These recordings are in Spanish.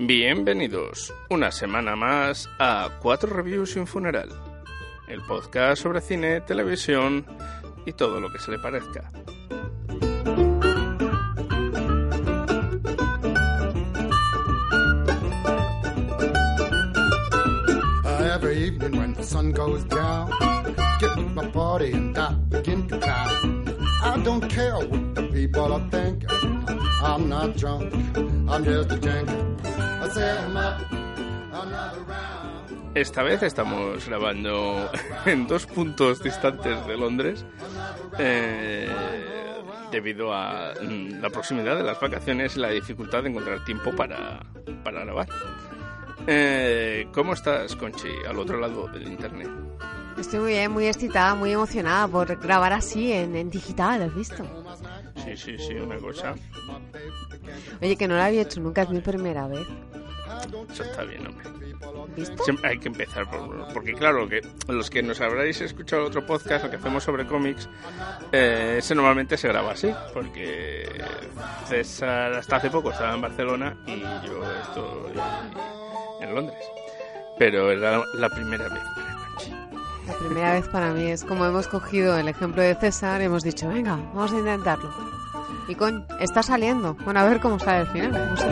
Bienvenidos una semana más a Cuatro Reviews y un Funeral, el podcast sobre cine, televisión y todo lo que se le parezca. I don't care what the people. I'm not drunk, I'm just a drinking. I say I'm up, another round. Esta vez estamos grabando en dos puntos distantes de Londres eh, debido a mm, la proximidad de las vacaciones y la dificultad de encontrar tiempo para, para grabar. Eh, ¿Cómo estás, Conchi, al otro lado del internet? Estoy muy bien, muy excitada, muy emocionada por grabar así en, en digital, ¿has visto? Sí, sí, sí, una cosa. Oye, que no lo había hecho nunca, es mi primera vez. Eso está bien, hombre. ¿Visto? Siempre hay que empezar por... Porque claro, que los que nos habréis escuchado otro podcast, lo que hacemos sobre cómics, eh, ese normalmente se graba así, porque César hasta hace poco estaba en Barcelona y yo estoy en Londres. Pero era la primera vez para. La primera vez para mí es como hemos cogido el ejemplo de César y hemos dicho, venga, vamos a intentarlo. Y con, está saliendo. Bueno, a ver cómo sale al final. no sé.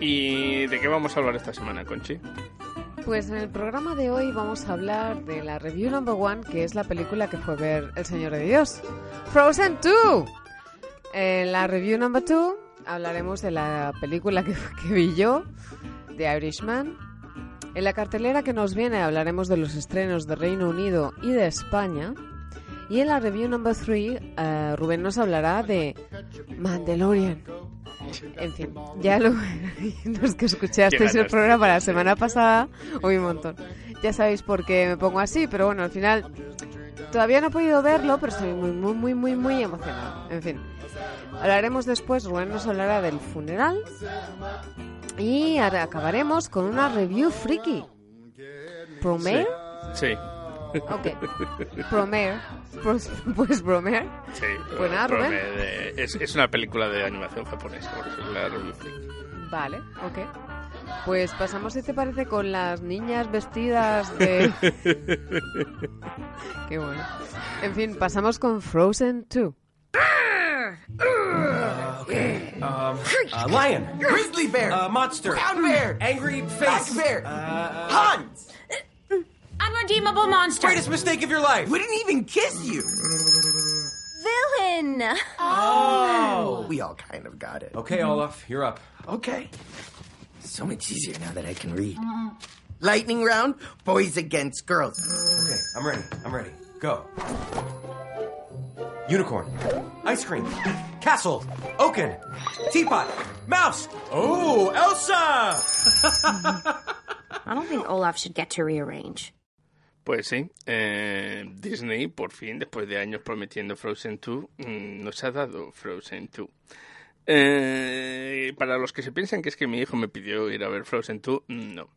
¿Y de qué vamos a hablar esta semana, Conchi? Pues en el programa de hoy vamos a hablar de la review number one, que es la película que fue ver El Señor de Dios. Frozen 2. En la review number two hablaremos de la película que, que vi yo, The Irishman. En la cartelera que nos viene hablaremos de los estrenos de Reino Unido y de España. Y en la review number three, eh, Rubén nos hablará de Mandalorian. En fin, ya lo, los que escuchasteis el programa la semana pasada, hoy un montón. Ya sabéis por qué me pongo así, pero bueno, al final todavía no he podido verlo, pero estoy muy, muy, muy, muy, muy emocionado. En fin, hablaremos después, Rubén nos hablará del funeral y ahora acabaremos con una review friki. ¿Promer? Sí, Ok. Promer. Pues, pues sí. Pues nada, Rubén. es, es una película de animación japonesa, por eso es la review. Vale, ok. Pues pasamos, si te parece, con las niñas vestidas de... Qué bueno. En fin, pasamos con Frozen 2. Um, uh, lion. Grizzly bear. Uh, monster. Brown bear. Angry Black face. bear. Uh, Hans. Unredeemable monster. greatest mistake of your life. We didn't even kiss you. villain. Oh. We all kind of got it. Okay, Olaf, you're up. Okay. So much easier now that I can read. Lightning round, boys against girls. Okay, I'm ready. I'm ready. Go. Unicorn. Ice cream. Castle. Oaken. Teapot. Mouse. Oh, Elsa! I don't think Olaf should get to rearrange. Pues sí, eh, Disney por fin, después de años prometiendo Frozen 2, mm, nos ha dado Frozen 2. Eh, para los que se piensan que es que mi hijo me pidió ir a ver Frozen 2, mm, no.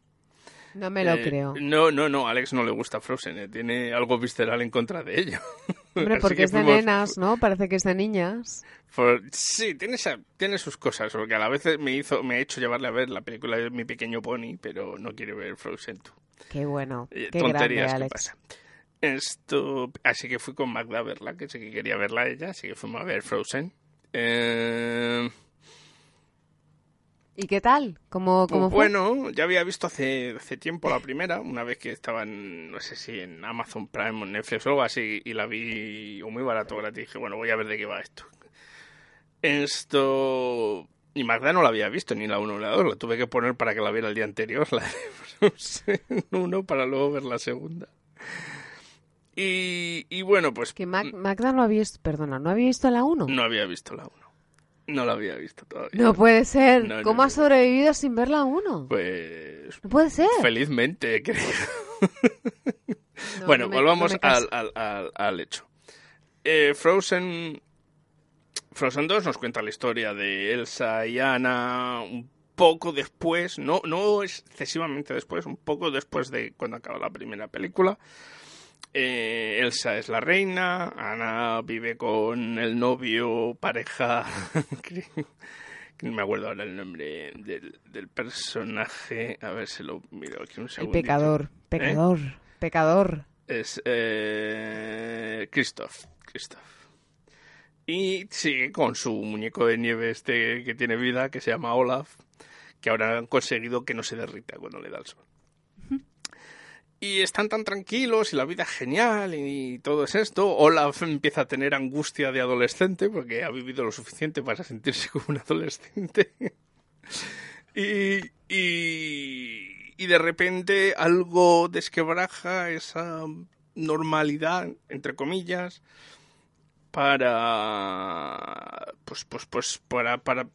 No me lo Eh, creo. No, no, no, a Alex no le gusta Frozen, eh, tiene algo visceral en contra de ello. Hombre, porque que es de fuimos- nenas, ¿no? Parece que es de niñas. For- sí, tiene, esa- tiene sus cosas, porque a la vez me hizo, me ha hecho llevarle a ver la película de Mi Pequeño Pony, pero no quiere ver Frozen 2. Qué bueno. Eh, Qué grande, tonterías que Alex. pasa. Esto, así que fui con Magda a verla, que sé que quería verla ella, así que fuimos a ver Frozen. Eh, ¿Y qué tal? ¿Cómo, cómo pues fue? bueno, ya había visto hace, hace tiempo la primera, una vez que estaba en, no sé si en Amazon Prime o en Netflix o algo así, y la vi muy barato gratis. Dije, bueno, voy a ver de qué va esto. Esto. Y Magda no la había visto, ni la 1 ni la 2, la tuve que poner para que la viera el día anterior. La de 1 para luego ver la segunda. Y, y bueno, pues Que Mac- Magda no había visto, perdona, ¿no había visto la 1? no había visto la 1. No la había visto todavía. No puede ser. No, no, ¿Cómo no. has sobrevivido sin ver la 1? Pues No puede ser. felizmente, creo. No, bueno, no me- volvamos no al, al, al, al hecho. Eh, Frozen, Frozen 2 nos cuenta la historia de Elsa y Anna un poco después, no, no excesivamente después, un poco después de cuando acaba la primera película. Eh, Elsa es la reina, Ana vive con el novio, pareja, que que no me acuerdo ahora el nombre del, del personaje, a ver si lo miro aquí un El segundito. pecador, pecador, pecador. Es eh, Christoph, Christoph. Y sigue con su muñeco de nieve este que tiene vida, que se llama Olaf, que ahora han conseguido que no se derrita cuando le da el sol. Y están tan tranquilos y la vida es genial y todo es esto. Olaf empieza a tener angustia de adolescente porque ha vivido lo suficiente para sentirse como un adolescente. y, y, de repente algo desquebraja esa normalidad, entre comillas, para pues pues pues para, para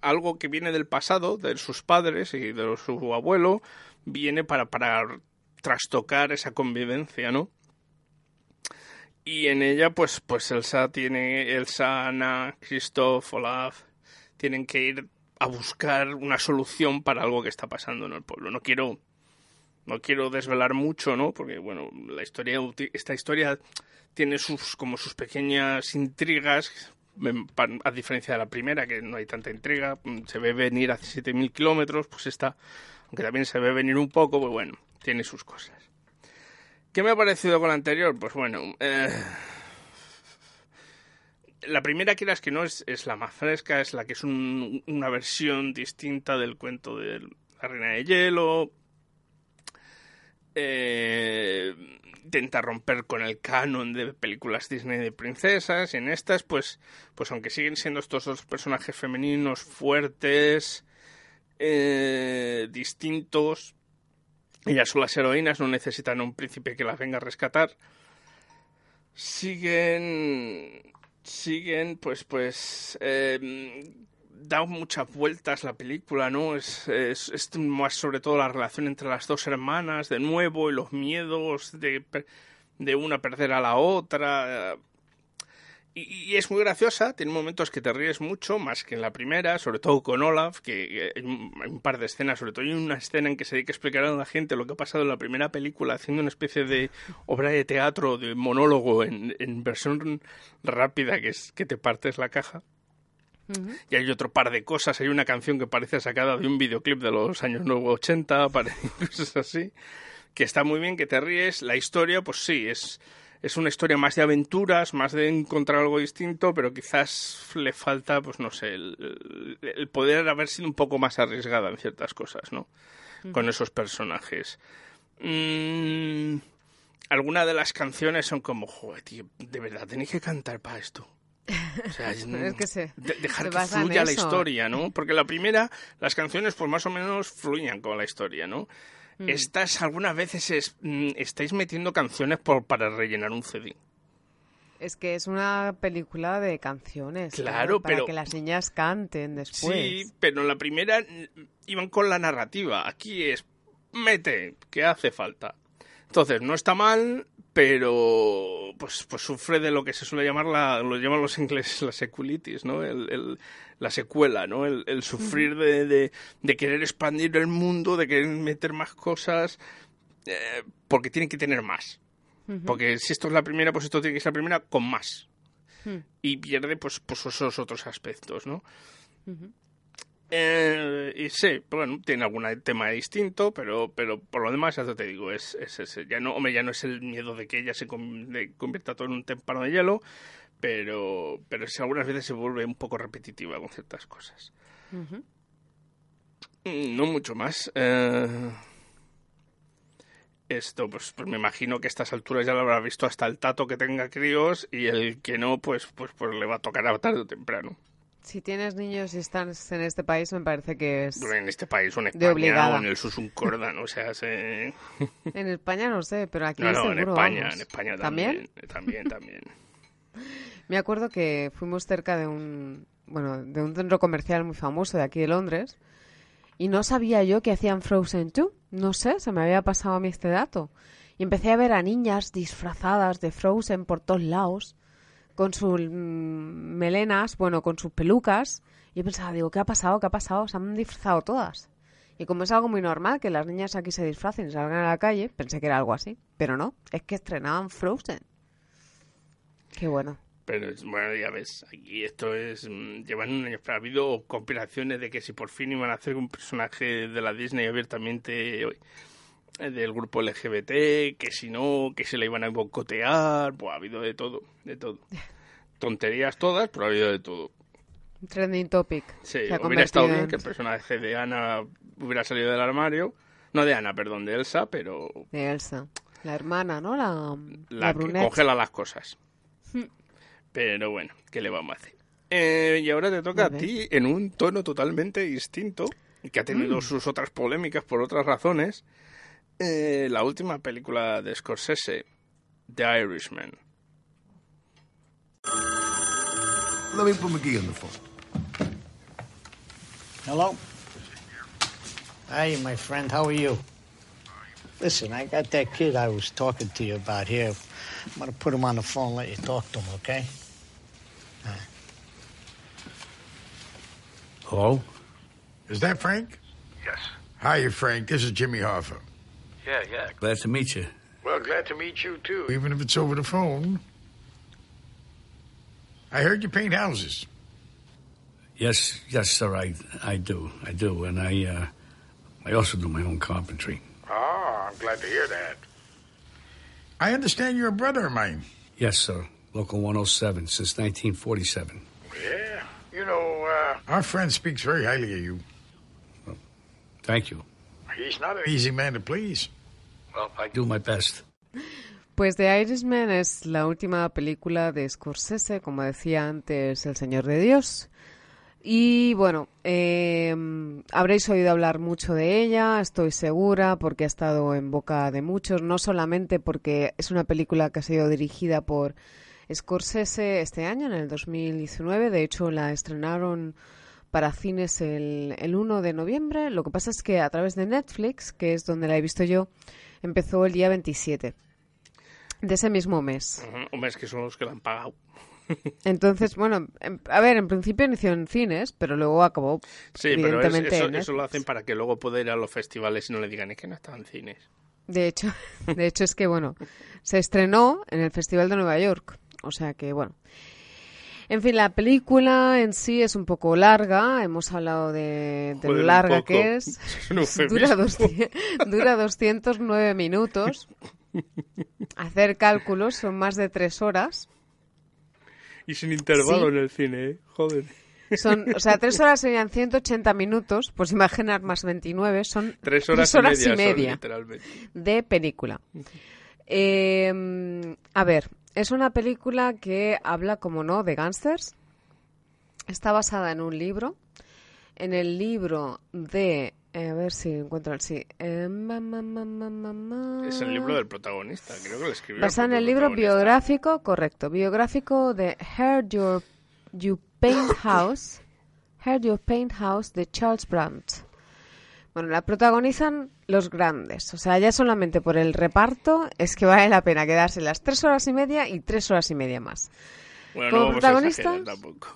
algo que viene del pasado, de sus padres y de su abuelo, viene para, para trastocar esa convivencia, ¿no? Y en ella, pues, pues Elsa tiene, Elsa, Ana, Christoph, Olaf, tienen que ir a buscar una solución para algo que está pasando en el pueblo. No quiero, no quiero desvelar mucho, ¿no? Porque, bueno, la historia, esta historia tiene sus, como sus pequeñas intrigas, a diferencia de la primera, que no hay tanta intriga, se ve venir a 7.000 kilómetros, pues esta, aunque también se ve venir un poco, pues bueno, tiene sus cosas. ¿Qué me ha parecido con la anterior? Pues bueno, eh, la primera, quieras que no, es, es la más fresca, es la que es un- una versión distinta del cuento de la Reina de Hielo. Eh, intenta romper con el canon de películas Disney de princesas. Y en estas, pues, pues aunque siguen siendo estos dos personajes femeninos fuertes, eh, distintos, ellas son las heroínas, no necesitan un príncipe que las venga a rescatar. Siguen. Siguen, pues, pues. Eh, da muchas vueltas la película, ¿no? Es, es, más sobre todo la relación entre las dos hermanas, de nuevo, y los miedos de, de una perder a la otra. Y, y es muy graciosa, tiene momentos que te ríes mucho, más que en la primera, sobre todo con Olaf, que eh, hay un, hay un par de escenas, sobre todo hay una escena en que se hay que explicar a la gente lo que ha pasado en la primera película, haciendo una especie de obra de teatro, de monólogo en, en versión rápida, que es que te partes la caja. Y hay otro par de cosas, hay una canción que parece sacada de un videoclip de los años 80, pare- cosas así, que está muy bien, que te ríes. La historia, pues sí, es, es una historia más de aventuras, más de encontrar algo distinto, pero quizás le falta, pues no sé, el, poder haber sido un poco más arriesgada en ciertas cosas, ¿no? Con esos personajes. Mm, algunas de las canciones son como, joder, tío, de verdad tenéis que cantar para esto. O sea, Es que se- de- dejar que fluya la historia, ¿no? Porque la primera, las canciones pues más o menos fluían con la historia, ¿no? Mm. Estas algunas veces es, mm, estáis metiendo canciones por, para rellenar un CD. Es que es una película de canciones. Claro, para pero- que las niñas canten después. Sí, pero en la primera mm, iban con la narrativa. Aquí es mete, que hace falta. Entonces, no está mal, pero pues, pues sufre de lo que se suele llamar la, lo llaman los ingleses la seculitis, ¿no? El, el- la secuela, ¿no? El, el sufrir de, de- de querer expandir el mundo, de querer meter más cosas, eh, porque tienen que tener más. Porque si esto es la primera, pues esto tiene que ser la primera con más. Y pierde pues, pues esos otros aspectos, ¿no? Eh, y sí, bueno, tiene algún tema distinto, pero, pero por lo demás, ya te digo, es, es ese. Ya no, hombre, ya no es el miedo de que ella se convierta todo en un témpano de hielo, pero, pero sí, algunas veces se vuelve un poco repetitiva con ciertas cosas. Mm, No mucho más. Eh, esto, pues, pues me imagino que a estas alturas ya lo habrá visto hasta el tato que tenga críos y el que no, pues, pues, pues le va a tocar a tarde o temprano. Si tienes niños y estás en este país, me parece que es... En este país, o en De obligada. o en el Susun Cordan, o sea, se... En España no sé, pero aquí No, no, en España, vamos. en España ¿También? también. También, también. Me acuerdo que fuimos cerca de un, bueno, de un centro comercial muy famoso de aquí de Londres y no sabía yo que hacían Frozen 2. No sé, se me había pasado a mí este dato. Y empecé a ver a niñas disfrazadas de Frozen por todos lados, con sus mm, melenas, bueno, con sus pelucas. Yo pensaba, digo, ¿qué ha pasado? ¿Qué ha pasado? Se han disfrazado todas. Y como es algo muy normal que las niñas aquí se disfracen y salgan a la calle, pensé que era algo así. Pero no, es que estrenaban Frozen. Qué bueno. Pero bueno, ya ves, aquí esto es. mm, Llevan un año. Ha habido compilaciones de que si por fin iban a hacer un personaje de la Disney abiertamente del grupo LGBT, que si no, que se le iban a boicotear. Pues ha habido de todo, de todo. Tonterías todas, pero ha habido de todo. Trending topic. Sí, Se hubiera estado bien que el personaje de Ana hubiera salido del armario. No de Ana, perdón, de Elsa, pero De Elsa. La hermana, ¿no? La, la, la que congela las cosas. Pero bueno, ¿qué le vamos a hacer? Eh, y ahora te toca a ti en un tono totalmente distinto, que ha tenido Mm. sus otras polémicas por otras razones. Eh, la última película de Scorsese, The Irishman. Let me put McGee on the phone. Hello? Hi, my friend. How are you? Listen, I got that kid I was talking to you about here. I'm going to put him on the phone and let you talk to him, okay? Hello? Is that Frank? Yes. Hi, Frank. This is Jimmy Hoffa. Yeah, yeah. Glad to meet you. Well, glad to meet you, too. Even if it's over the phone. I heard you paint houses. Yes, yes, sir. I, I do, I do, and I, uh, I also do my own carpentry. Oh, I'm glad to hear that. I understand you're a brother of mine. Yes, sir. Local 107 since 1947. Yeah. You know, uh, our friend speaks very highly of you. Thank you. He's not an easy man to please. Well, I do my best. Pues The Irishman es la última película de Scorsese, como decía antes El Señor de Dios. Y bueno, eh, habréis oído hablar mucho de ella, estoy segura, porque ha estado en boca de muchos, no solamente porque es una película que ha sido dirigida por Scorsese este año, en el 2019, de hecho la estrenaron para cines el, el 1 de noviembre, lo que pasa es que a través de Netflix, que es donde la he visto yo, empezó el día 27 de ese mismo mes. Ujú, Hombre, es que son los que la han pagado. Entonces, bueno, en- a ver, en principio inició en cines, pero luego acabó Sí, pero es- eso, eso lo hacen para que luego pueda ir a los festivales y no le digan es que no está en cines. De hecho, de hecho es que bueno, se estrenó en el Festival de Nueva York, o sea que bueno. En fin, la película en sí es un poco larga, hemos hablado de, de Joder, lo larga que es. Dura, 200 dura 209 minutos. Hacer cálculos son más de tres horas. Y sin intervalo Sí. en el cine, ¿eh? Joder. Son, o sea, tres horas serían 180 minutos, pues imaginar más 29, son Tres horas, tres horas y media, y de película. Eh, a ver, es una película que habla, como no, de gángsters. Está basada en un libro. En el libro de... eh, a ver si encuentro el sí. Eh, ma. Es el libro del protagonista, creo que lo escribió. Basada en el libro biográfico, correcto, biográfico de Heard Your, You Paint House, Heard Your Paint House de Charles Brandt. Bueno, la protagonizan los grandes, o sea, ya solamente por el reparto es que vale la pena quedarse las tres horas y media y tres horas y media más. Bueno, como no protagonistas- tampoco.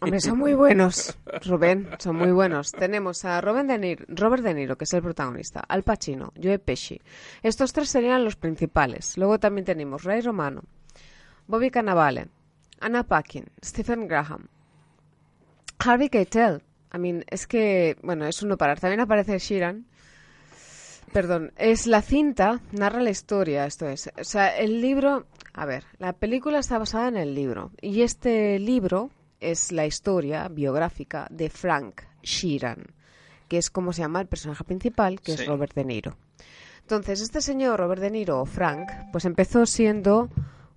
Hombre, son muy buenos, Rubén, son muy buenos. Tenemos a Robert De, Niro, Robert De Niro, que es el protagonista, Al Pacino, Joe Pesci. Estos tres serían los principales. Luego también tenemos Ray Romano, Bobby Cannavale, Anna Paquin, Stephen Graham, Harvey Keitel. I mean, es que, bueno, es uno parar. También aparece Sheeran. Perdón, es la cinta, narra la historia, esto es. O sea, el libro, a ver, la película está basada en el libro. Y este libro es la historia biográfica de Frank Sheeran, que es como se llama el personaje principal, que Sí. es Robert De Niro. Entonces, este señor Robert De Niro, o Frank, pues empezó siendo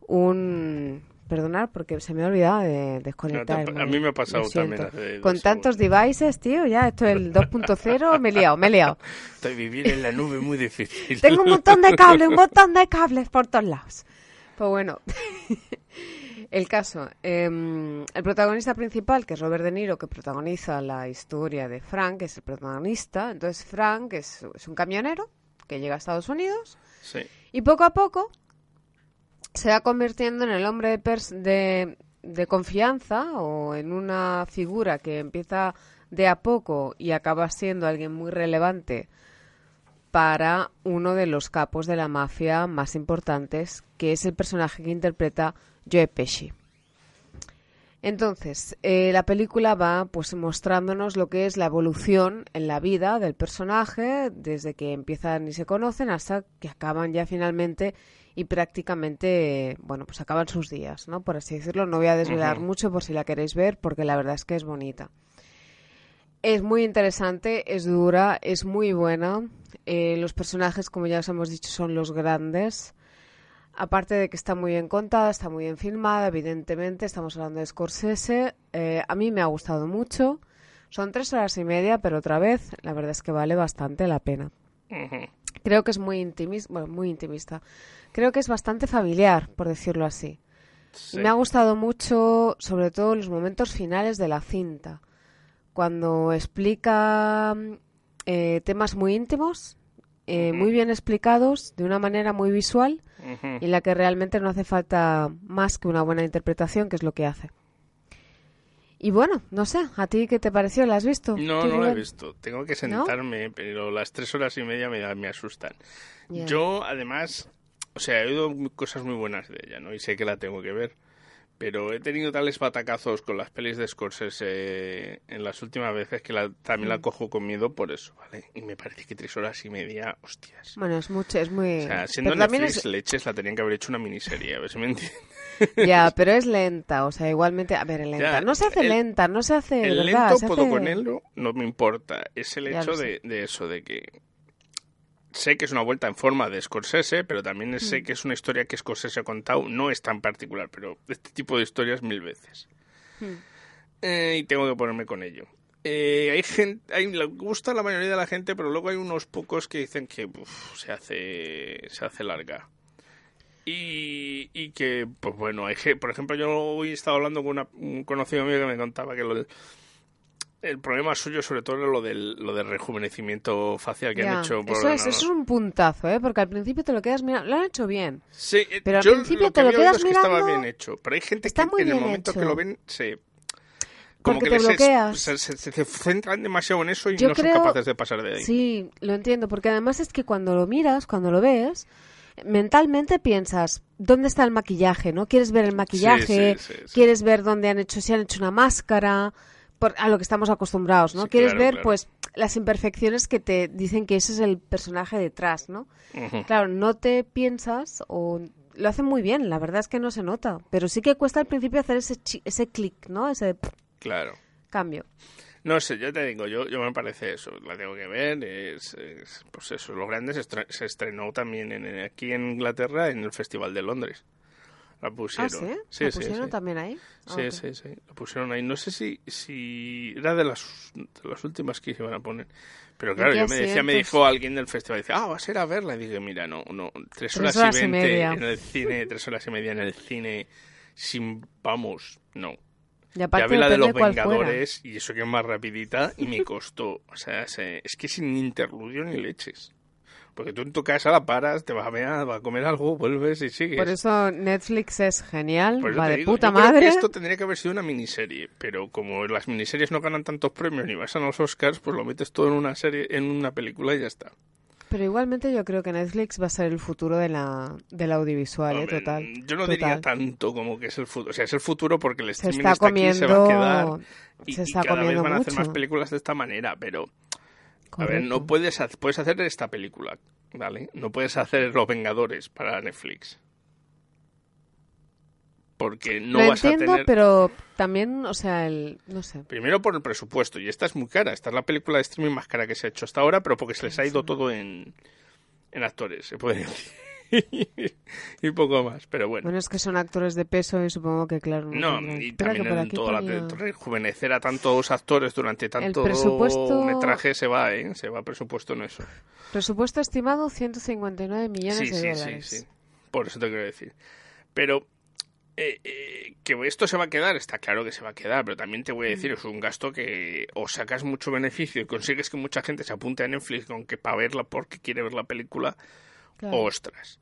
un Perdonar porque se me ha olvidado de desconectar. No, te- el a mí me ha pasado también hace Con tantos devices, tío, ya esto es el 2.0, me he liado, me he liado. Estoy vivir en la nube muy difícil. Tengo un montón de cables, un montón de cables por todos lados. Pues bueno, el caso. em, el protagonista principal, que es Robert De Niro, que protagoniza la historia de Frank, que es el protagonista. Entonces Frank es, es un camionero que llega a Estados Unidos Sí. y poco a poco se va convirtiendo en el hombre de, de confianza o en una figura que empieza de a poco y acaba siendo alguien muy relevante para uno de los capos de la mafia más importantes, que es el personaje que interpreta Joe Pesci. Entonces, eh, la película va pues mostrándonos lo que es la evolución en la vida del personaje, desde que empiezan y se conocen hasta que acaban ya finalmente y prácticamente, bueno, pues acaban sus días, ¿no? Por así decirlo. No voy a desvelar mucho por si la queréis ver, porque la verdad es que es bonita. Es muy interesante, es dura, es muy buena. Eh, los personajes, como ya os hemos dicho, son los grandes. Aparte de que está muy bien contada, está muy bien filmada, evidentemente. Estamos hablando de Scorsese. Eh, a mí me ha gustado mucho. Son tres horas y media, pero otra vez, la verdad es que vale bastante la pena. Creo que es muy intimista, bueno, muy intimista. Creo que es bastante familiar, por decirlo así. Sí. Me ha gustado mucho, sobre todo los momentos finales de la cinta, cuando explica eh, temas muy íntimos, eh, muy bien explicados, de una manera muy visual, y en la que realmente no hace falta más que una buena interpretación, que es lo que hace. Y bueno, no sé, ¿a ti qué te pareció? ¿La has visto? No, ¿Tú, no la he visto. Tengo que sentarme, pero las tres horas y media me, me asustan. Yo, además, o sea, he oído cosas muy buenas de ella, ¿no? Y sé que la tengo que ver. Pero he tenido tales batacazos con las pelis de Scorsese en las últimas veces que la- también Mm. la cojo con miedo por eso, ¿vale? Y me parece que tres horas y media, hostias. Bueno, es mucho, es muy... O sea, siendo pero Netflix es- leches, la tenían que haber hecho una miniserie, a ver si me entiendes. Ya, pero es lenta, o sea, igualmente, a ver, lenta. Ya, no se hace el- lenta, no se hace, El verdad, lento se puedo hace- con él, no me importa. Es el Ya hecho de, de eso, de que sé que es una vuelta en forma de Scorsese, pero también sé Mm. que es una historia que Scorsese ha contado, no es tan particular, pero este tipo de historias mil veces. Hmm. Eh, y tengo que ponerme con ello. Eh, hay gente, hay, le gusta a la mayoría de la gente, pero luego hay unos pocos que dicen que uf, se hace se hace larga. Y, y que, pues bueno, hay, por ejemplo, yo hoy he estado hablando con una- un conocido mío que me contaba que lo el problema suyo sobre todo era lo del, lo del rejuvenecimiento facial que Ya, han hecho por eso, es, eso es un puntazo, ¿eh? Porque al principio te lo quedas mirando, lo han hecho bien. Sí, eh, pero al yo principio lo te lo quedas es que mirando... estaba bien hecho, pero hay gente Está que en el momento hecho. que lo ven se como Porque que te es- bloqueas. se, se- se centran demasiado en eso y Yo no creo- son capaces de pasar de ahí. Sí, lo entiendo, porque además es que cuando lo miras, cuando lo ves, mentalmente piensas, ¿dónde está el maquillaje? ¿No? ¿Quieres ver el maquillaje? sí, sí, sí. ¿Quieres ver dónde han hecho, si han hecho una máscara? Por, a lo que estamos acostumbrados, ¿no? Sí, ¿Quieres claro, ver, claro. pues, las imperfecciones que te dicen que ese es el personaje detrás, ¿no? Claro, no te piensas o lo hacen muy bien, la verdad es que no se nota, pero sí que cuesta al principio hacer ese ese clic, ¿no? Ese Claro. cambio. No sé, yo te digo, yo, yo me parece eso, la tengo que ver, es, es- pues eso, Los Grandes estre- se estrenó también en, aquí en Inglaterra en el Festival de Londres. La pusieron. ¿Ah, sí? Sí, ¿Lo sí, pusieron sí. también ahí? Ah, Sí, ok. sí, sí, la pusieron ahí. No sé si, si era de las, de las últimas que se iban a poner. Pero claro, yo me decía, me dijo alguien del festival, dice, ah, vas a ir a verla. Y dije, mira, no, no, tres Tres horas, horas y veinte media. en el cine, tres horas y media en el cine, sin, vamos, no. Y ya vi la de los cuál fuera. Vengadores y eso que es más rapidita y me costó. O sea, se- es que sin interludio ni leches. Porque tú en tu casa la paras, te vas a ver, vas a comer algo, vuelves y sigues. Por eso Netflix es genial, va de digo, puta yo creo que madre. esto tendría que haber sido una miniserie, pero como las miniseries no ganan tantos premios ni vas a los Oscars, pues lo metes todo en una serie, en una película y ya está. Pero igualmente yo creo que Netflix va a ser el futuro de la, del audiovisual, ¿eh? Total. Yo no total. diría tanto como que es el futuro. O sea, es el futuro porque el Se streaming está está aquí, se va a comiendo- quedar. Y, se y está cada vez comiendo van a hacer más mucho. películas de esta manera, pero. A ver, no puedes, puedes hacer esta película, ¿vale? No puedes hacer Los Vengadores para Netflix. Porque no Lo vas entiendo, a tener. pero también, o sea, el, no sé. Primero por el presupuesto, y esta es muy cara. Esta es la película de streaming más cara que se ha hecho hasta ahora, pero porque se les ha ido todo en, en actores, se puede decir. y poco más, pero bueno. Bueno, es que son actores de peso y supongo que, claro. No, y que también por en toda la rejuvenecer a tantos actores durante tanto presupuesto- metraje se va, ¿eh? Se va presupuesto en eso. Presupuesto estimado 159 millones Sí, de sí, dólares. sí, sí. Por eso te quiero decir. Pero eh, eh, que esto se va a quedar, está claro que se va a quedar, pero también te voy a Mm. decir, es un gasto que o sacas mucho beneficio y consigues que mucha gente se apunte a Netflix aunque para verla porque quiere ver la película, Claro. ostras.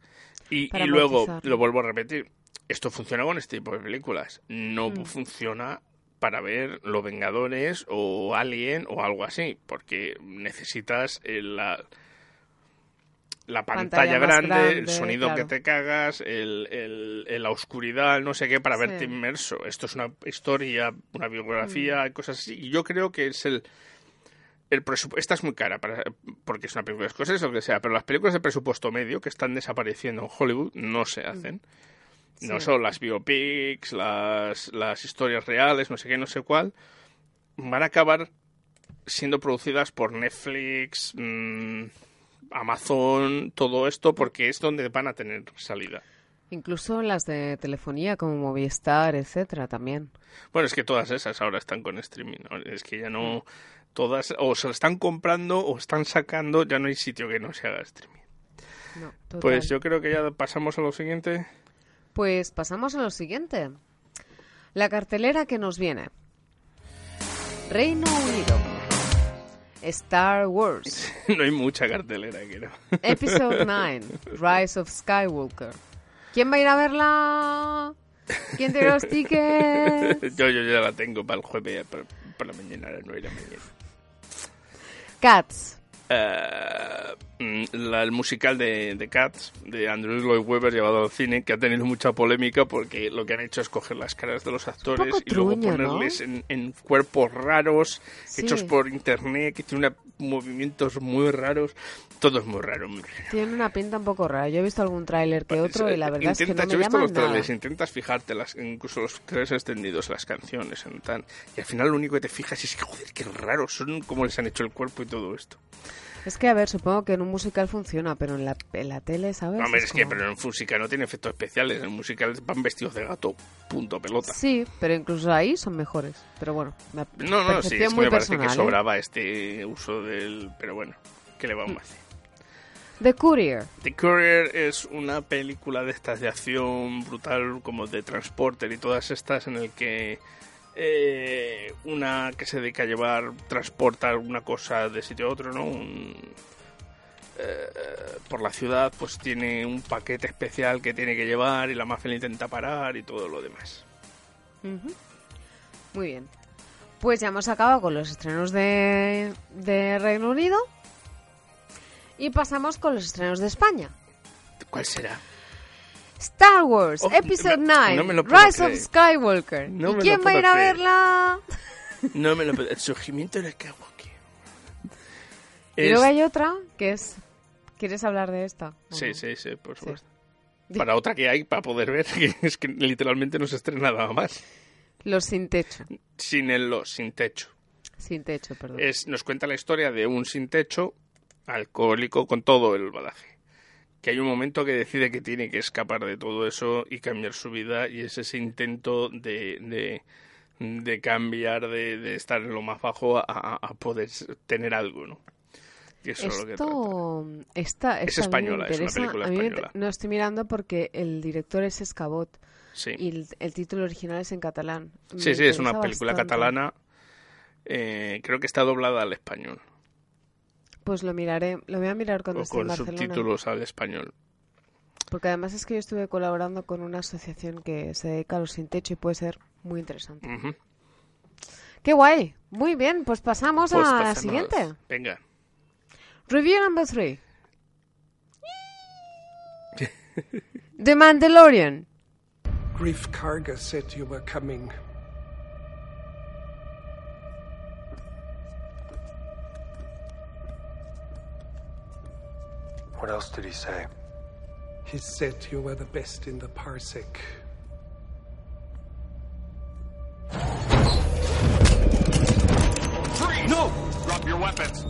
Y, y luego, amortizar. lo vuelvo a repetir, esto funciona con este tipo de películas, no Mm. funciona para ver Los Vengadores o Alien o algo así, porque necesitas eh, la, la pantalla, grande, el sonido claro. que te cagas, el, el- el- la oscuridad, no sé qué, para Sí. verte inmerso. Esto es una historia, una Mm. biografía, cosas así. Y yo creo que es el, el presupuesto. Esta es muy cara para, porque es una película de escocés o lo que sea, pero las películas de presupuesto medio que están desapareciendo en Hollywood no se hacen. No son las biopics, las, las historias reales, no sé qué, no sé cuál. Van a acabar siendo producidas por Netflix, mm, Amazon, todo esto, porque es donde van a tener salida. Incluso las de telefonía como Movistar, etcétera, también. Bueno, es que todas esas ahora están con streaming. ¿no? Es que ya no. Todas o se lo están comprando o están sacando, ya no hay sitio que no se haga streaming. No, total. Pues yo creo que ya pasamos a lo siguiente. Pues pasamos a lo siguiente. La cartelera que nos viene. Reino Unido. Star Wars. no hay mucha cartelera, creo. Episode 9. Rise of Skywalker. ¿Quién va a ir a verla? ¿Quién tiene los tickets? yo, yo ya la tengo para el jueves, para, para la mañana, a las 9 de la mañana. Cats. Eh, mm, la- el musical de, de Cats, de Andrew Lloyd Webber, llevado al cine, que ha tenido mucha polémica porque lo que han hecho es coger las caras de los actores y luego ponerles en, en cuerpos raros, Sí. hechos por internet, que tienen una- movimientos muy raros. Todo es muy raro, muy raro. Tiene una pinta un poco rara. Yo he visto algún tráiler que otro y la verdad es que no Intentas- me yo he visto los trailers, intentas fijarte, las, incluso los trailers extendidos, las canciones, en tal, y al final lo único que te fijas es que, joder, qué raros son cómo les han hecho el cuerpo y todo esto. Es que, a ver, supongo que en un musical funciona, pero en la, en la tele, ¿sabes? Hombre, es que como- pero en música no tiene efectos especiales, en música van vestidos de gato, punto pelota. Sí, pero incluso ahí son mejores. Pero bueno, me No, no, sí, es que me parece que ¿eh? sobraba este uso del... Pero bueno, ¿qué le vamos a hacer? The Courier. The Courier es una película de estas de acción brutal como de Transporter y todas estas en el que eh, una que se dedica a llevar, transportar una cosa de sitio a otro, ¿no? Un- eh, por la ciudad pues tiene un paquete especial que tiene que llevar y la mafia le intenta parar y todo lo demás. Muy bien. Pues ya hemos acabado con los estrenos de, de Reino Unido. Y pasamos con los estrenos de España. ¿Cuál será? Star Wars, Oh, Episode no- 9, no Rise of creer. Skywalker. No ¿Y quién va a ir a verla? No me lo puedo- El surgimiento de Skywalker. Y Es- luego hay otra que es... ¿Quieres hablar de esta? ¿O Sí, no? sí, sí, por Sí. supuesto. Di- Para otra que hay, para poder ver, que es que literalmente no se estrena nada más. Los sin techo. Sin el los sin techo. Sin techo, perdón. Es, nos cuenta la historia de un sin techo, alcohólico, con todo el badaje. Que hay un momento que decide que tiene que escapar de todo eso y cambiar su vida, y es ese intento de, de, de cambiar, de, de estar en lo más bajo a, poder tener algo, ¿no? Y eso es lo que trata. Esto, esta, Es española, es una película me española. no estoy mirando porque el director es Escabot Sí. y el, el título original es en catalán. Me Sí, sí, es una película bastante. catalana. eh, creo que está doblada al español. Pues lo miraré, lo voy a mirar cuando O esté en con Barcelona. subtítulos al español. Porque además es que yo estuve colaborando con una asociación que se dedica a los sin techo y puede ser muy interesante. Ujú. ¡Qué guay! Muy bien, pues pasamos Pues a la siguiente. Venga. Review number three. The Mandalorian. Grief Karga said you were coming. What else did he say? He said you were the best in the parsec. Freeze! No! Drop your weapons.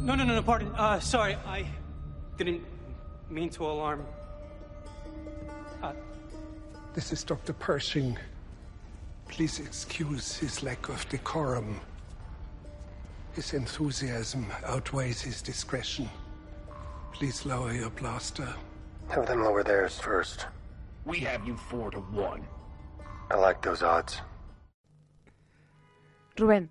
No, no, no, no, pardon. Uh, sorry, I didn't mean to alarm. Uh, this is Dr. Pershing. Please excuse his lack of decorum. His enthusiasm outweighs his discretion. Please lower your blaster. Have them lower theirs first. We have you four to one. I like those odds. Rubén,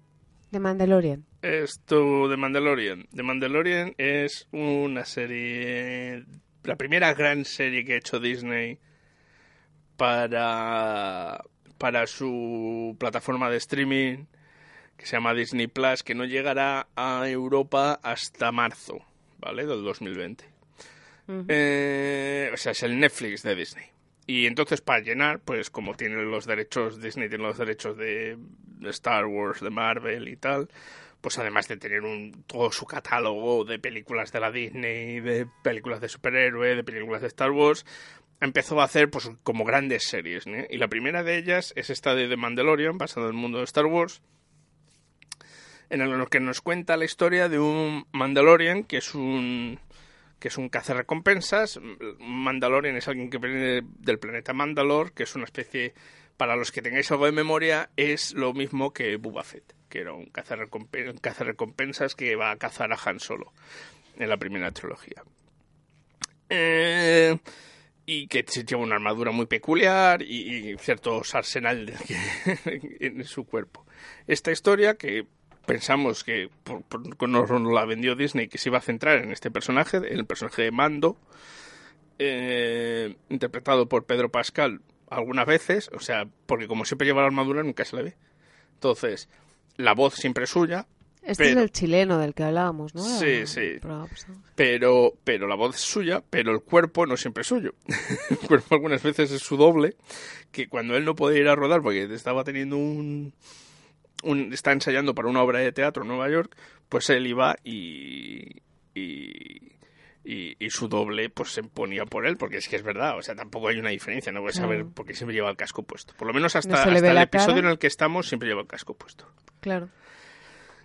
de Mandalorian. Esto de Mandalorian. The Mandalorian es una serie, la primera gran serie que ha hecho Disney para para su plataforma de streaming que se llama Disney Plus, que no llegará a Europa hasta marzo, ¿vale? Del 2020. Eh, o sea, es el Netflix de Disney. Y entonces para llenar, pues como tienen los derechos, Disney tiene los derechos de, de Star Wars, de Marvel y tal, pues además de tener un, todo su catálogo de películas de la Disney, de películas de superhéroe, de películas de Star Wars, empezó a hacer pues como grandes series. ¿no? Y la primera de ellas es esta de The Mandalorian, basada en el mundo de Star Wars, en el que nos cuenta la historia de un Mandalorian que es un que es un cazarrecompensas. Mandalorian es alguien que viene del planeta Mandalor, que es una especie, para los que tengáis algo de memoria, es lo mismo que Boba Fett, que era un cazarrecompen- un cazarrecompensas que va a cazar a Han Solo en la primera trilogía. Eh, y que lleva una armadura muy peculiar y, ciertos arsenal de- en su cuerpo. Esta historia que pensamos que por, por- nos la vendió Disney que se iba a centrar en este personaje, en el personaje de Mando, eh, interpretado por Pedro Pascal algunas veces, o sea, porque como siempre lleva la armadura nunca se le ve. Entonces, la voz siempre es suya, Este pero- es el chileno del que hablábamos, ¿no? Sí, El sí. pero, pero la voz es suya, pero el cuerpo no siempre es suyo. el cuerpo algunas veces es su doble, que cuando él no podía ir a rodar porque estaba teniendo un, un está ensayando para una obra de teatro en Nueva York, pues él iba y, y, y, y su doble pues se ponía por él, porque es que es verdad, o sea, tampoco hay una diferencia, no voy a saber Claro. por qué siempre lleva el casco puesto. Por lo menos hasta, No hasta el episodio cara. en el que estamos siempre lleva el casco puesto. Claro.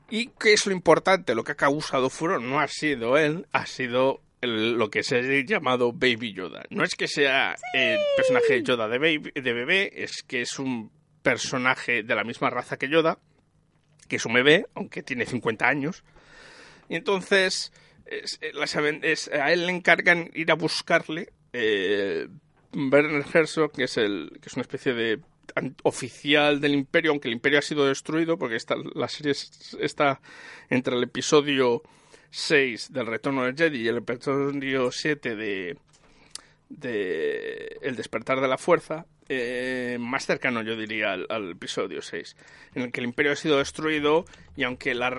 ¿Y qué es lo importante? Lo que ha causado furor no ha sido él, ha sido el- lo que se ha llamado Baby Yoda. No es que sea el personaje de Yoda de, baby- de bebé, es que es un personaje de la misma raza que Yoda, que es un bebé, aunque tiene 50 años. Y entonces es- eh, a él le encargan ir a buscarle eh, Herzog, que es, el, una especie de oficial del imperio, aunque el imperio ha sido destruido, porque esta, la serie es- está entre el episodio 6 del Retorno del Jedi y el episodio 7 de, de El despertar de la fuerza, eh, más cercano yo diría al, episodio 6, en el que el imperio ha sido destruido y aunque la,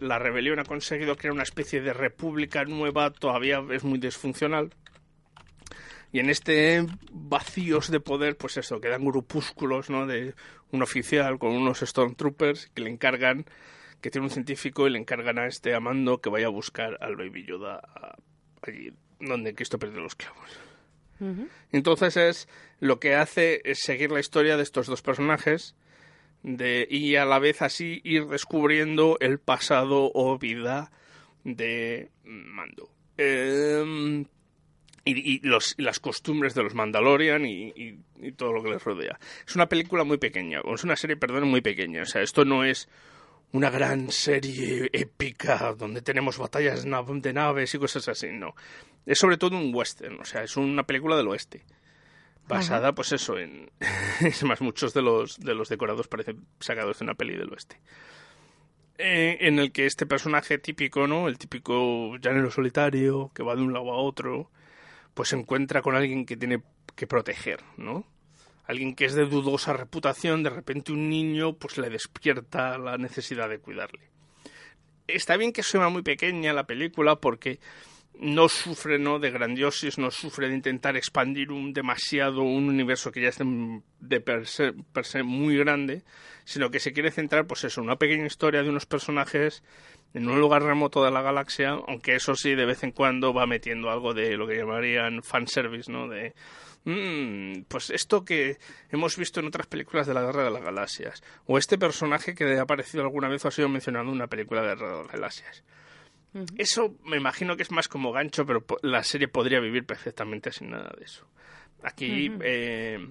la rebelión ha conseguido crear una especie de república nueva, todavía es muy disfuncional. Y en este vacíos de poder, pues eso, quedan grupúsculos, ¿no? De un oficial con unos Stormtroopers que le encargan, que tiene un científico y le encargan a este Amando que vaya a buscar al Baby Yoda allí donde Cristo perdió los clavos. Entonces es lo que hace es seguir la historia de estos dos personajes y a la vez así ir descubriendo el pasado o vida de Mando. Em, y, las costumbres de los Mandalorian y, todo lo que les rodea. Es una película muy pequeña, o es una serie, perdón, muy pequeña. O sea, esto no es una gran serie épica donde tenemos batallas de naves y cosas así, no. Es sobre todo un western, o sea, es una película del oeste. Basada, pues eso, en... es más, muchos de los, de los decorados parecen sacados de una peli del oeste. Eh, en el que este personaje típico, ¿no? El típico llanero solitario que va de un lado a otro, pues se encuentra con alguien que tiene que proteger, ¿no? Alguien que es de dudosa reputación, de repente un niño pues le despierta la necesidad de cuidarle. Está bien que sea muy pequeña la película porque no sufre ¿no? de grandiosis, no sufre de intentar expandir un demasiado un universo que ya es de, per, se, per se muy grande, sino que se quiere centrar, pues eso, una pequeña historia de unos personajes en un lugar remoto de la galaxia, aunque eso sí, de vez en cuando va metiendo algo de lo que llamarían fanservice, ¿no? De, mm, pues esto que hemos visto en otras películas de la Guerra de las Galaxias, o este personaje que ha aparecido alguna vez o ha sido mencionado en una película de la Guerra de las Galaxias. Eso me imagino que es más como gancho, pero la serie podría vivir perfectamente sin nada de eso. Aquí, eh,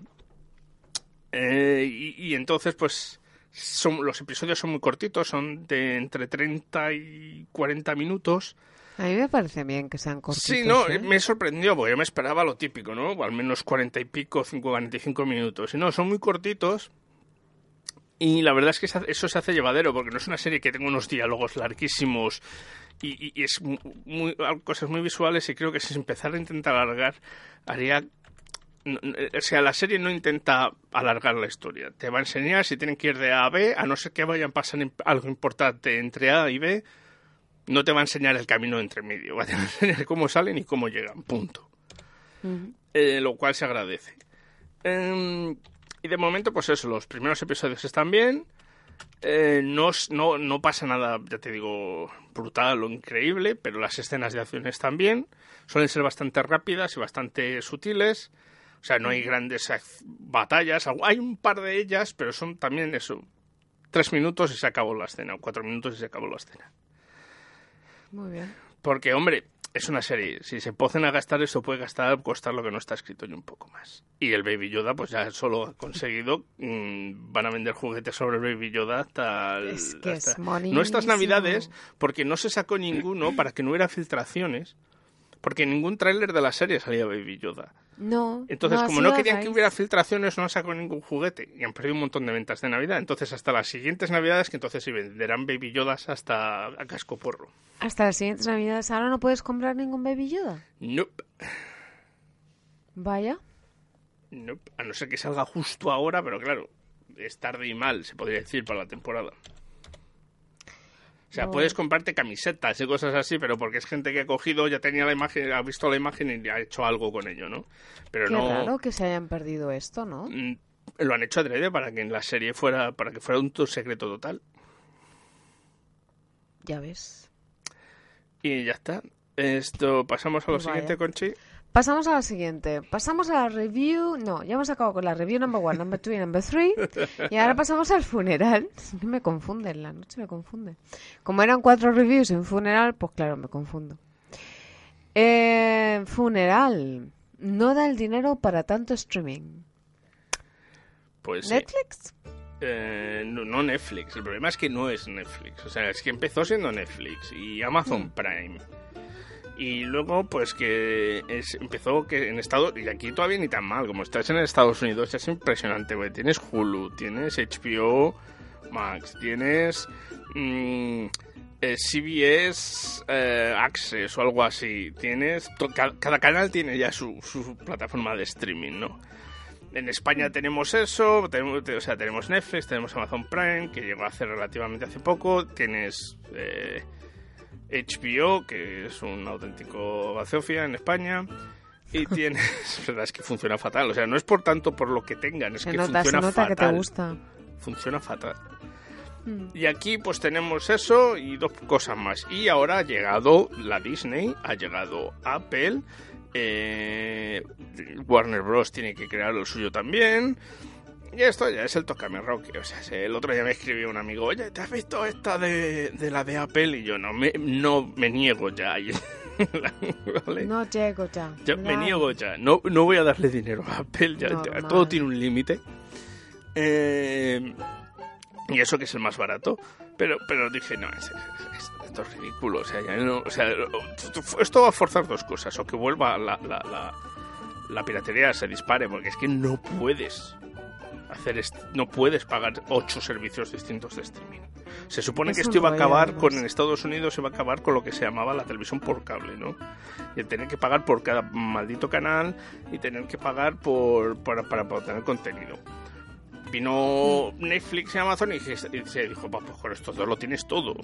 eh, y, y entonces, pues, son, los episodios son muy cortitos, son de entre 30 y 40 minutos. A mí me parece bien que sean cortitos. Sí, no, ¿eh? me sorprendió, porque yo me esperaba lo típico, ¿no? Al menos 40 y pico, 5, 45 minutos. Y no, son muy cortitos. Y la verdad es que eso se hace llevadero, porque no es una serie que tenga unos diálogos larguísimos y, y- es mu- muy, cosas muy visuales. Y creo que si se empezara a intentar alargar, haría. no, O sea, la serie no intenta alargar la historia. Te va a enseñar si tienen que ir de A a B, a no ser que vayan a pasar im- algo importante entre A y B, no te va a enseñar el camino entre medio, va a enseñar cómo salen y cómo llegan, punto. Eh, lo cual se agradece. Em, y de momento, pues eso, los primeros episodios están bien. Eh, no, no, no pasa nada, ya te digo, brutal o increíble, pero las escenas de acción están bien. Suelen ser bastante rápidas y bastante sutiles. O sea, no hay grandes batallas. Hay un par de ellas, pero son también eso. Tres minutos y se acabó la escena, o cuatro minutos y se acabó la escena. Muy bien. Porque, hombre, es una serie. Si se ponen a gastar eso, puede gastar, costar lo que no está escrito y un poco más. Y el Baby Yoda, pues ya solo ha conseguido. mm, van a vender juguetes sobre el Baby Yoda hasta. el- Es que es hasta- no estas navidades, porque no se sacó ninguno para que no hubiera filtraciones. Porque en ningún tráiler de la serie salía Baby Yoda. No. Entonces, no, como no querían que hubiera filtraciones, no han sacado ningún juguete. Y han perdido un montón de ventas de Navidad. Entonces, hasta las siguientes Navidades, que entonces sí venderán Baby Yodas hasta a casco porro. Hasta las siguientes navidades. Ahora no puedes comprar ningún Baby Yoda. Nope. Vaya. Nope. A no ser que salga justo ahora, pero claro, es tarde y mal, se podría decir, para la temporada. O sea, No. puedes comprarte camisetas y cosas así, pero porque es gente que ha cogido, ya tenía la imagen, ha visto la imagen y ha hecho algo con ello, ¿no? Pero Qué no raro que se hayan perdido esto, ¿no? mm, lo han hecho adrede para que en la serie fuera, para que fuera un secreto total. Ya ves. Y ya está. Esto, pasamos a lo Pues siguiente, Conchi. Pasamos a la siguiente. Pasamos a la review. No, ya hemos acabado con la review number one, number two y number three. Y ahora pasamos al funeral. Me confunde, en la noche me confunde. Como eran cuatro reviews en funeral, pues claro, me confundo. Eh, funeral. No da el dinero para tanto streaming. Pues sí. ¿Netflix? Eh, no, no Netflix. El problema es que no es Netflix. O sea, es que empezó siendo Netflix y Amazon Prime. Y luego, pues que empezó que en Estados y aquí todavía ni tan mal. Como estás en Estados Unidos, es impresionante, güey. Tienes Hulu, tienes HBO Max, tienes mm, eh, CBS eh, Access o algo así. Tienes cada canal tiene ya su, plataforma de streaming, ¿no? En España tenemos eso, o sea, tenemos Netflix, tenemos Amazon Prime, que llegó hace relativamente hace poco, tienes eh, HBO, que es un auténtico bazofia en España, y tienes, la verdad es que funciona fatal, o sea, no es por tanto por lo que tengan, es Se que nota, se funciona nota que te fatal. gusta. Funciona fatal. Mm. Y aquí pues tenemos eso y dos cosas más. Y ahora ha llegado la Disney, ha llegado Apple, eh, Warner Bros. tiene que crear lo suyo también. Y esto ya es el Tocame Rocky. O sea, se- el otro día me escribió un amigo, oye, ¿te has visto esta de, de la de Apple? Y yo no me, no me niego ya. ¿Vale? No llego ya. Yo me niego ya. No, no voy a darle dinero a Apple. Ya, todo tiene un límite. Eh, y eso que es el más barato. Pero, pero dije, no, es- es- es- esto es ridículo. O sea, ya no- o sea, esto va a forzar dos cosas. O que vuelva la, la, la, la piratería se dispare, porque es que no puedes hacer no puedes pagar ocho servicios distintos de streaming. Se supone que esto iba a acabar con en Estados Unidos se va a acabar con lo que se llamaba la televisión por cable, ¿no? Y el tener que pagar por cada maldito canal y tener que pagar por para, para poder tener contenido. Vino Netflix y Amazon y, se dijo, "Pa, pues con esto todo lo tienes todo.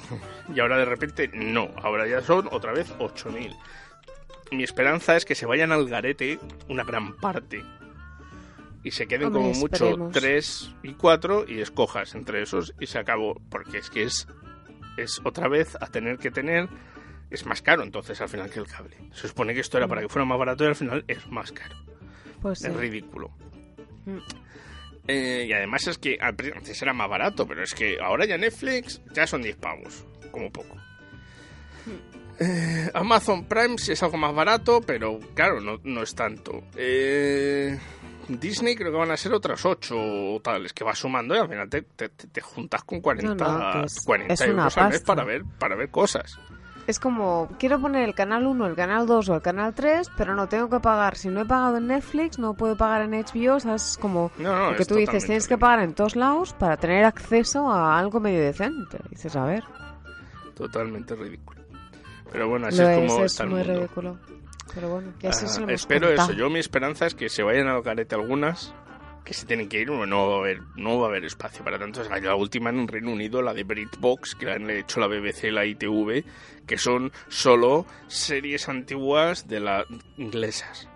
Y ahora de repente, no, ahora ya son otra vez 8.000. Mi esperanza es que se vayan al garete una gran parte y se queden Hombre, como mucho esperemos. 3 y 4 y escojas entre esos y se acabó. Porque es que es, es otra vez a tener que tener... Es más caro entonces al final que el cable. Se supone que esto era para que fuera más barato y al final es más caro. Pues sí. Es ridículo. Mm. Eh, y además es que antes era más barato, pero es que ahora ya Netflix ya son 10 pavos, como poco. Eh, Amazon Prime sí es algo más barato, pero claro, no, no es tanto. Eh, Disney creo que van a ser otras 8 o tales, que va sumando y al final te, te- te- juntas con 40, No, no, que es- 40 es una euros al mes para ver, para ver cosas. Es como, quiero poner el canal 1, el canal 2 o el canal 3, pero no tengo que pagar. Si no he pagado en Netflix, no puedo pagar en HBO. ¿sabes? Es como No, lo que tú dices, tienes que pagar en todos lados para tener acceso a algo medio decente. Dices, a ver, Totalmente ridículo. Pero bueno, así lo es es, como es está el muy mundo. ridículo. Pero bueno, que así Ah, se lo hemos espero contado. eso. Yo mi esperanza es que se vayan al garete algunas que se tienen que ir, no va a haber, no va a haber espacio para tanto. La última en Reino Unido, la de BritBox, que la han hecho la BBC y la ITV, que son solo series antiguas de las inglesas.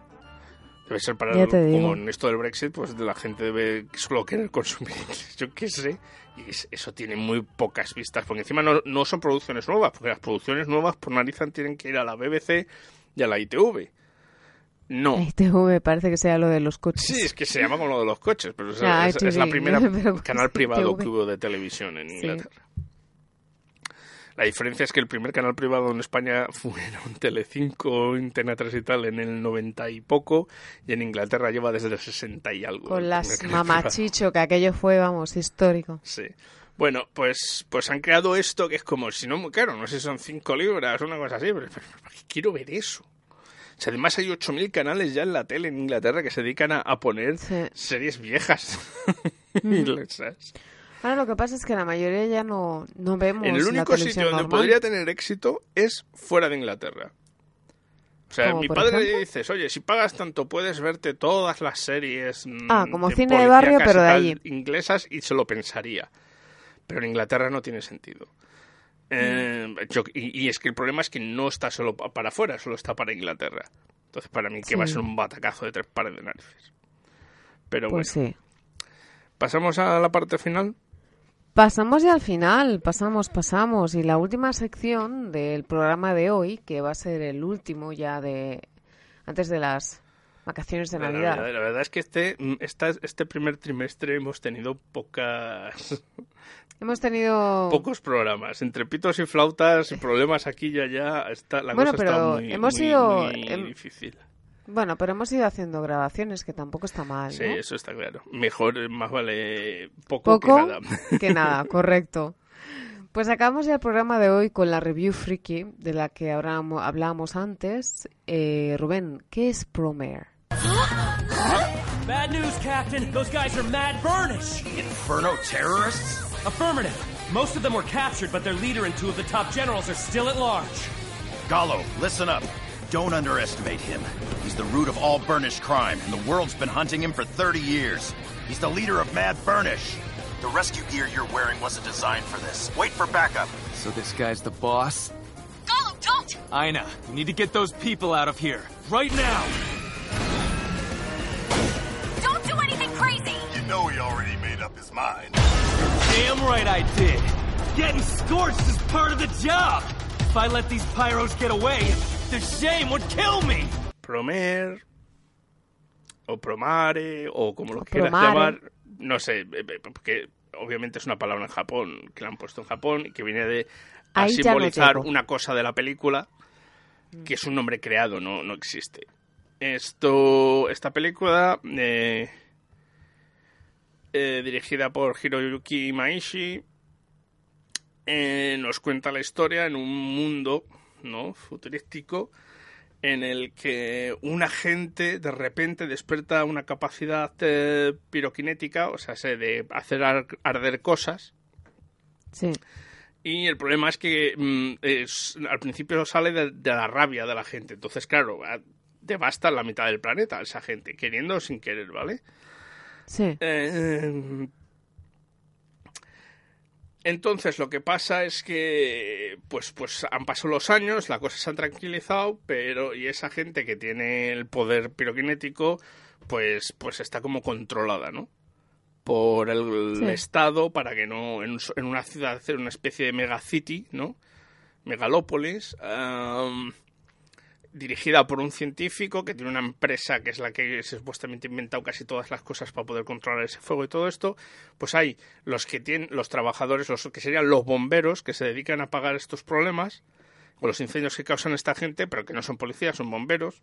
Debe ser para, digo. como en esto del Brexit, pues la gente debe solo querer consumir inglés, yo qué sé. Y es- eso tiene muy pocas vistas, porque encima no, no son producciones nuevas, porque las producciones nuevas por narizan tienen que ir a la BBC y a la ITV. No. ITV parece que sea lo de los coches. Sí, es que se llama como lo de los coches, pero es, Ah, es- es la primera canal privado ITV. que hubo de televisión en Sí. Inglaterra. La diferencia es que el primer canal privado en España fueron Telecinco, Antena 3 y tal en el 90 y poco, y en Inglaterra lleva desde el 60 y algo. Con las canal privado. mamachicho, que aquello fue, vamos, histórico. Sí. Bueno, pues, pues han creado esto que es como, si no muy caro, no sé si son 5 libras o una cosa así, pero, pero ¿para qué quiero ver eso? O sea, además hay 8.000 canales ya en la tele en Inglaterra que se dedican a, a poner series viejas. inglesas. Ahora lo que pasa es que la mayoría ya no, no vemos En el único sitio donde normal. podría tener éxito es fuera de Inglaterra. O sea, ¿Como mi padre ejemplo? dices, oye, si pagas tanto puedes verte todas las series mm, Ah, como cine de barrio, pero de allí. inglesas y se lo pensaría. Pero en Inglaterra no tiene sentido. Eh, Mm. yo- y, y es que el problema es que no está solo pa- para afuera, solo está para Inglaterra. Entonces, para mí, que va a ser un batacazo de tres pares de narices. Pero Pues bueno, sí. pasamos a la parte final. Pasamos ya al final, pasamos, pasamos. Y la última sección del programa de hoy, que va a ser el último ya de antes de las vacaciones de La Navidad. verdad, la verdad es que este, mm, esta- este primer trimestre hemos tenido pocas, Hemos tenido... pocos programas. Entre pitos y flautas y problemas aquí y allá, está, la Bueno, cosa está pero muy, hemos muy- ido- muy hem- difícil. Bueno, pero hemos ido haciendo grabaciones, que tampoco está mal, Sí, ¿no? eso está claro. Mejor, eh, más vale poco, Poco que nada. que nada, correcto. Pues acabamos ya el programa de hoy con la review freaky de la que hablábamos antes. Eh, Rubén, ¿qué es Promare? Bad news, Captain. Those guys are mad burnish. Inferno terrorists? Affirmative. Most of them were captured, but their leader and two of the top generals are still at large. Gallo, listen up. Don't underestimate him. He's the root of all Burnish crime, and the world's been hunting him for 30 years. He's the leader of Mad Burnish. The rescue gear you're wearing wasn't designed for this. Wait for backup. So this guy's the boss? Gollum, don't! Ina, you need to get those people out of here. Right now! Up his mind. Damn right I did. Getting scorched is part of the job. If I let these pyros get away, the shame would kill me. Promer o promare o como lo quieras promare. llamar, no sé, eh, eh, porque obviamente es una palabra en Japón que la han puesto en Japón y que viene de a no simbolizar llego. una cosa de la película que es un nombre creado, no, no existe. Esto, esta película eh, eh, dirigida por Hiroyuki Maishi eh, nos cuenta la historia en un mundo no futurístico en el que un agente de repente despierta una capacidad eh, piroquinética, o sea, se de hacer ar- arder cosas. Sí. Y el problema es que mm, es- al principio sale de, de la rabia de la gente. Entonces, claro, devasta la mitad del planeta esa gente, queriendo o sin querer, ¿vale? Sí. Eh, entonces lo que pasa es que pues pues han pasado los años, la cosa se ha tranquilizado, pero y esa gente que tiene el poder piroquinético pues pues está como controlada, ¿no? Por el Sí. Estado para que no en, en una ciudad hacer una especie de megacity, ¿no? Megalópolis. am, dirigida por un científico que tiene una empresa que es la que supuestamente ha inventado casi todas las cosas para poder controlar ese fuego y todo esto, pues hay los que tienen, los trabajadores, los que serían los bomberos que se dedican a apagar estos problemas, con los incendios que causan esta gente, pero que no son policías, son bomberos.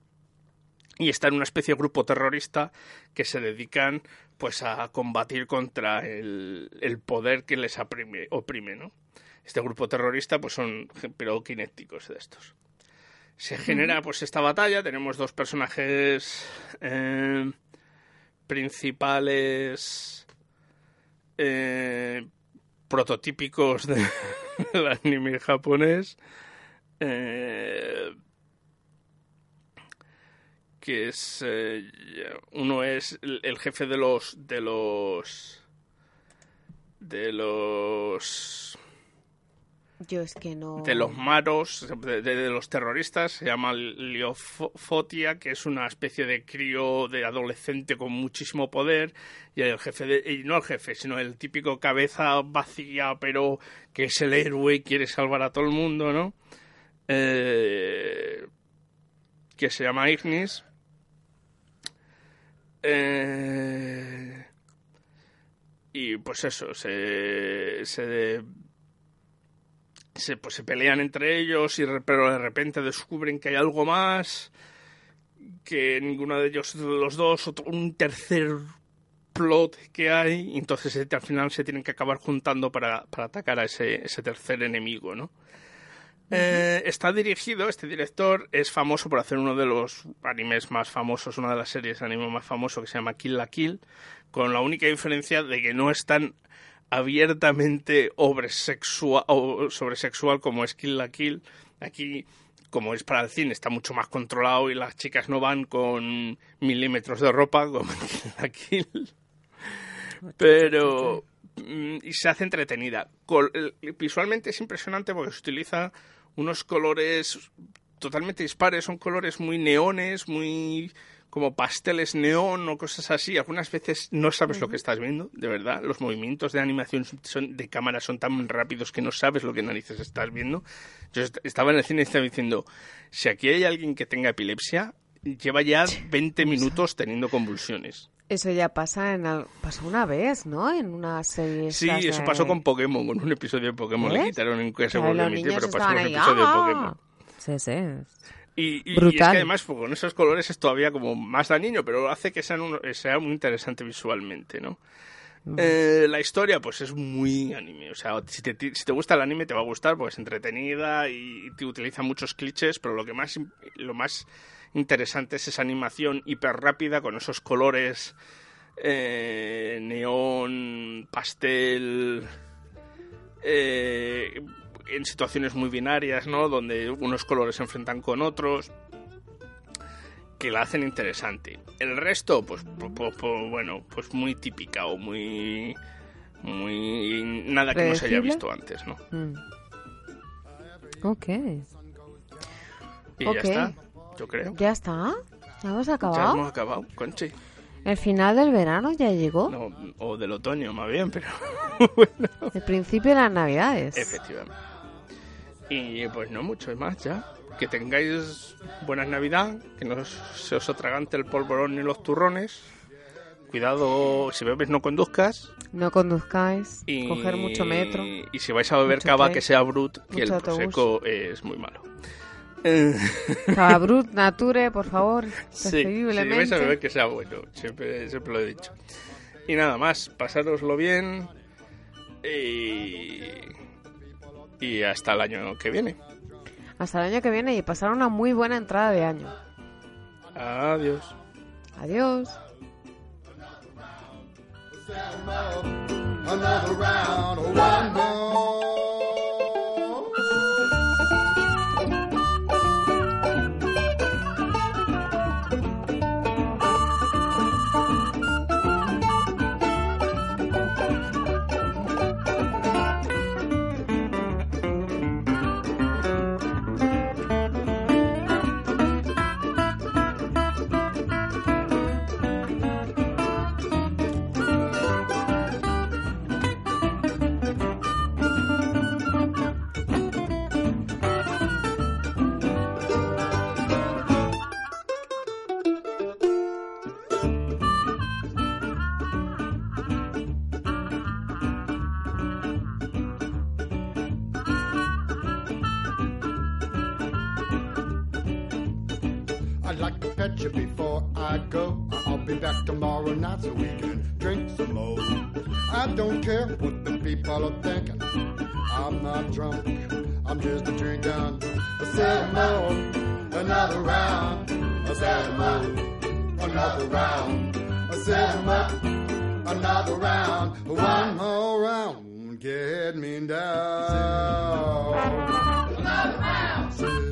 Y está en una especie de grupo terrorista que se dedican pues a combatir contra el, poder que les oprime, ¿no? Este grupo terrorista pues son piroquinéticos de estos. Se genera pues esta batalla, tenemos dos personajes eh, principales eh, prototípicos de- del anime japonés. eh, que es uno es el, el jefe de los de los de los Yo es que no... de los maros, de, los terroristas, se llama Liofotia, que es una especie de crío de adolescente con muchísimo poder, y el jefe, de, y no el jefe, sino el típico cabeza vacía, pero que es el héroe y quiere salvar a todo el mundo, ¿no? Eh, que se llama Ignis. Eh, y pues eso, se, se se, pues, se pelean entre ellos, y pero de repente descubren que hay algo más, que ninguno de ellos, los dos, otro- un tercer plot que hay, y entonces al final se tienen que acabar juntando para, para atacar a ese, ese tercer enemigo, ¿no? Eh, está dirigido, este director es famoso por hacer uno de los animes más famosos, una de las series de anime más famosos que se llama Kill la Kill, con la única diferencia de que no es tan abiertamente sobresexual, como es Kill la Kill. Aquí, como es para el cine, está mucho más controlado y las chicas no van con milímetros de ropa como en Kill la Kill. Pero mm, y se hace entretenida. El- visualmente es impresionante porque se utiliza unos colores totalmente dispares, son colores muy neones, muy como pasteles neón o cosas así. Algunas veces no sabes lo que estás viendo, de verdad. Los movimientos de animación son, de cámara son tan rápidos que no sabes lo que narices estás viendo. Yo est- estaba en el cine y estaba diciendo, si aquí hay alguien que tenga epilepsia, lleva ya 20 minutos teniendo convulsiones. Eso ya pasa en al- pasó una vez, ¿no? En una serie. Sí, eso de- pasó con Pokémon, con un episodio de Pokémon. Le ¿Ves? quitaron en que se volvió a emitir, pero pasó con un episodio de ¡ah! Pokémon. Sí, sí. Y, y- y es que además pues, con esos colores es todavía como más dañino, pero hace que sean un- sea muy interesante visualmente, ¿no? Eh, la historia pues es muy anime, o sea, si te, si te gusta el anime te va a gustar porque es entretenida y te utiliza muchos clichés, pero lo que más lo más interesante es esa animación hiper rápida con esos colores eh, neón, pastel, eh, en situaciones muy binarias, ¿no? Donde unos colores se enfrentan con otros, que la hacen interesante. El resto, pues, po- po- po- bueno, pues muy típica o muy, muy nada que no se haya visto antes, ¿no? Mm. Ok. Y Ok. ya está, yo creo. ¿Ya está? ¿Ya hemos Ya acabado? hemos acabado, Conchi. ¿El final del verano ya llegó? No, o del otoño, más bien, pero El principio de las navidades. efectivamente. Y pues no mucho más ya. Que tengáis buenas Navidad, que no se os atragante el polvorón ni los turrones. Cuidado, si bebes no conduzcas. No conduzcáis. Y, Coger mucho metro. Y si vais a beber cava, tren, que sea brut, que el autobús. prosecco es muy malo. Eh, Cabrut, nature, por favor. Sí, si vais a beber que sea bueno, siempre, siempre lo he dicho. Y nada más, pasároslo bien y, y hasta el año que viene. Hasta el año que viene y pasar una muy buena entrada de año. Adiós. Adiós. Another round, one more. Thinking. I'm not drunk, I'm just a drinking. Said more, another round. Said more, another round. Said more, another round. One more round, get me down. Another round.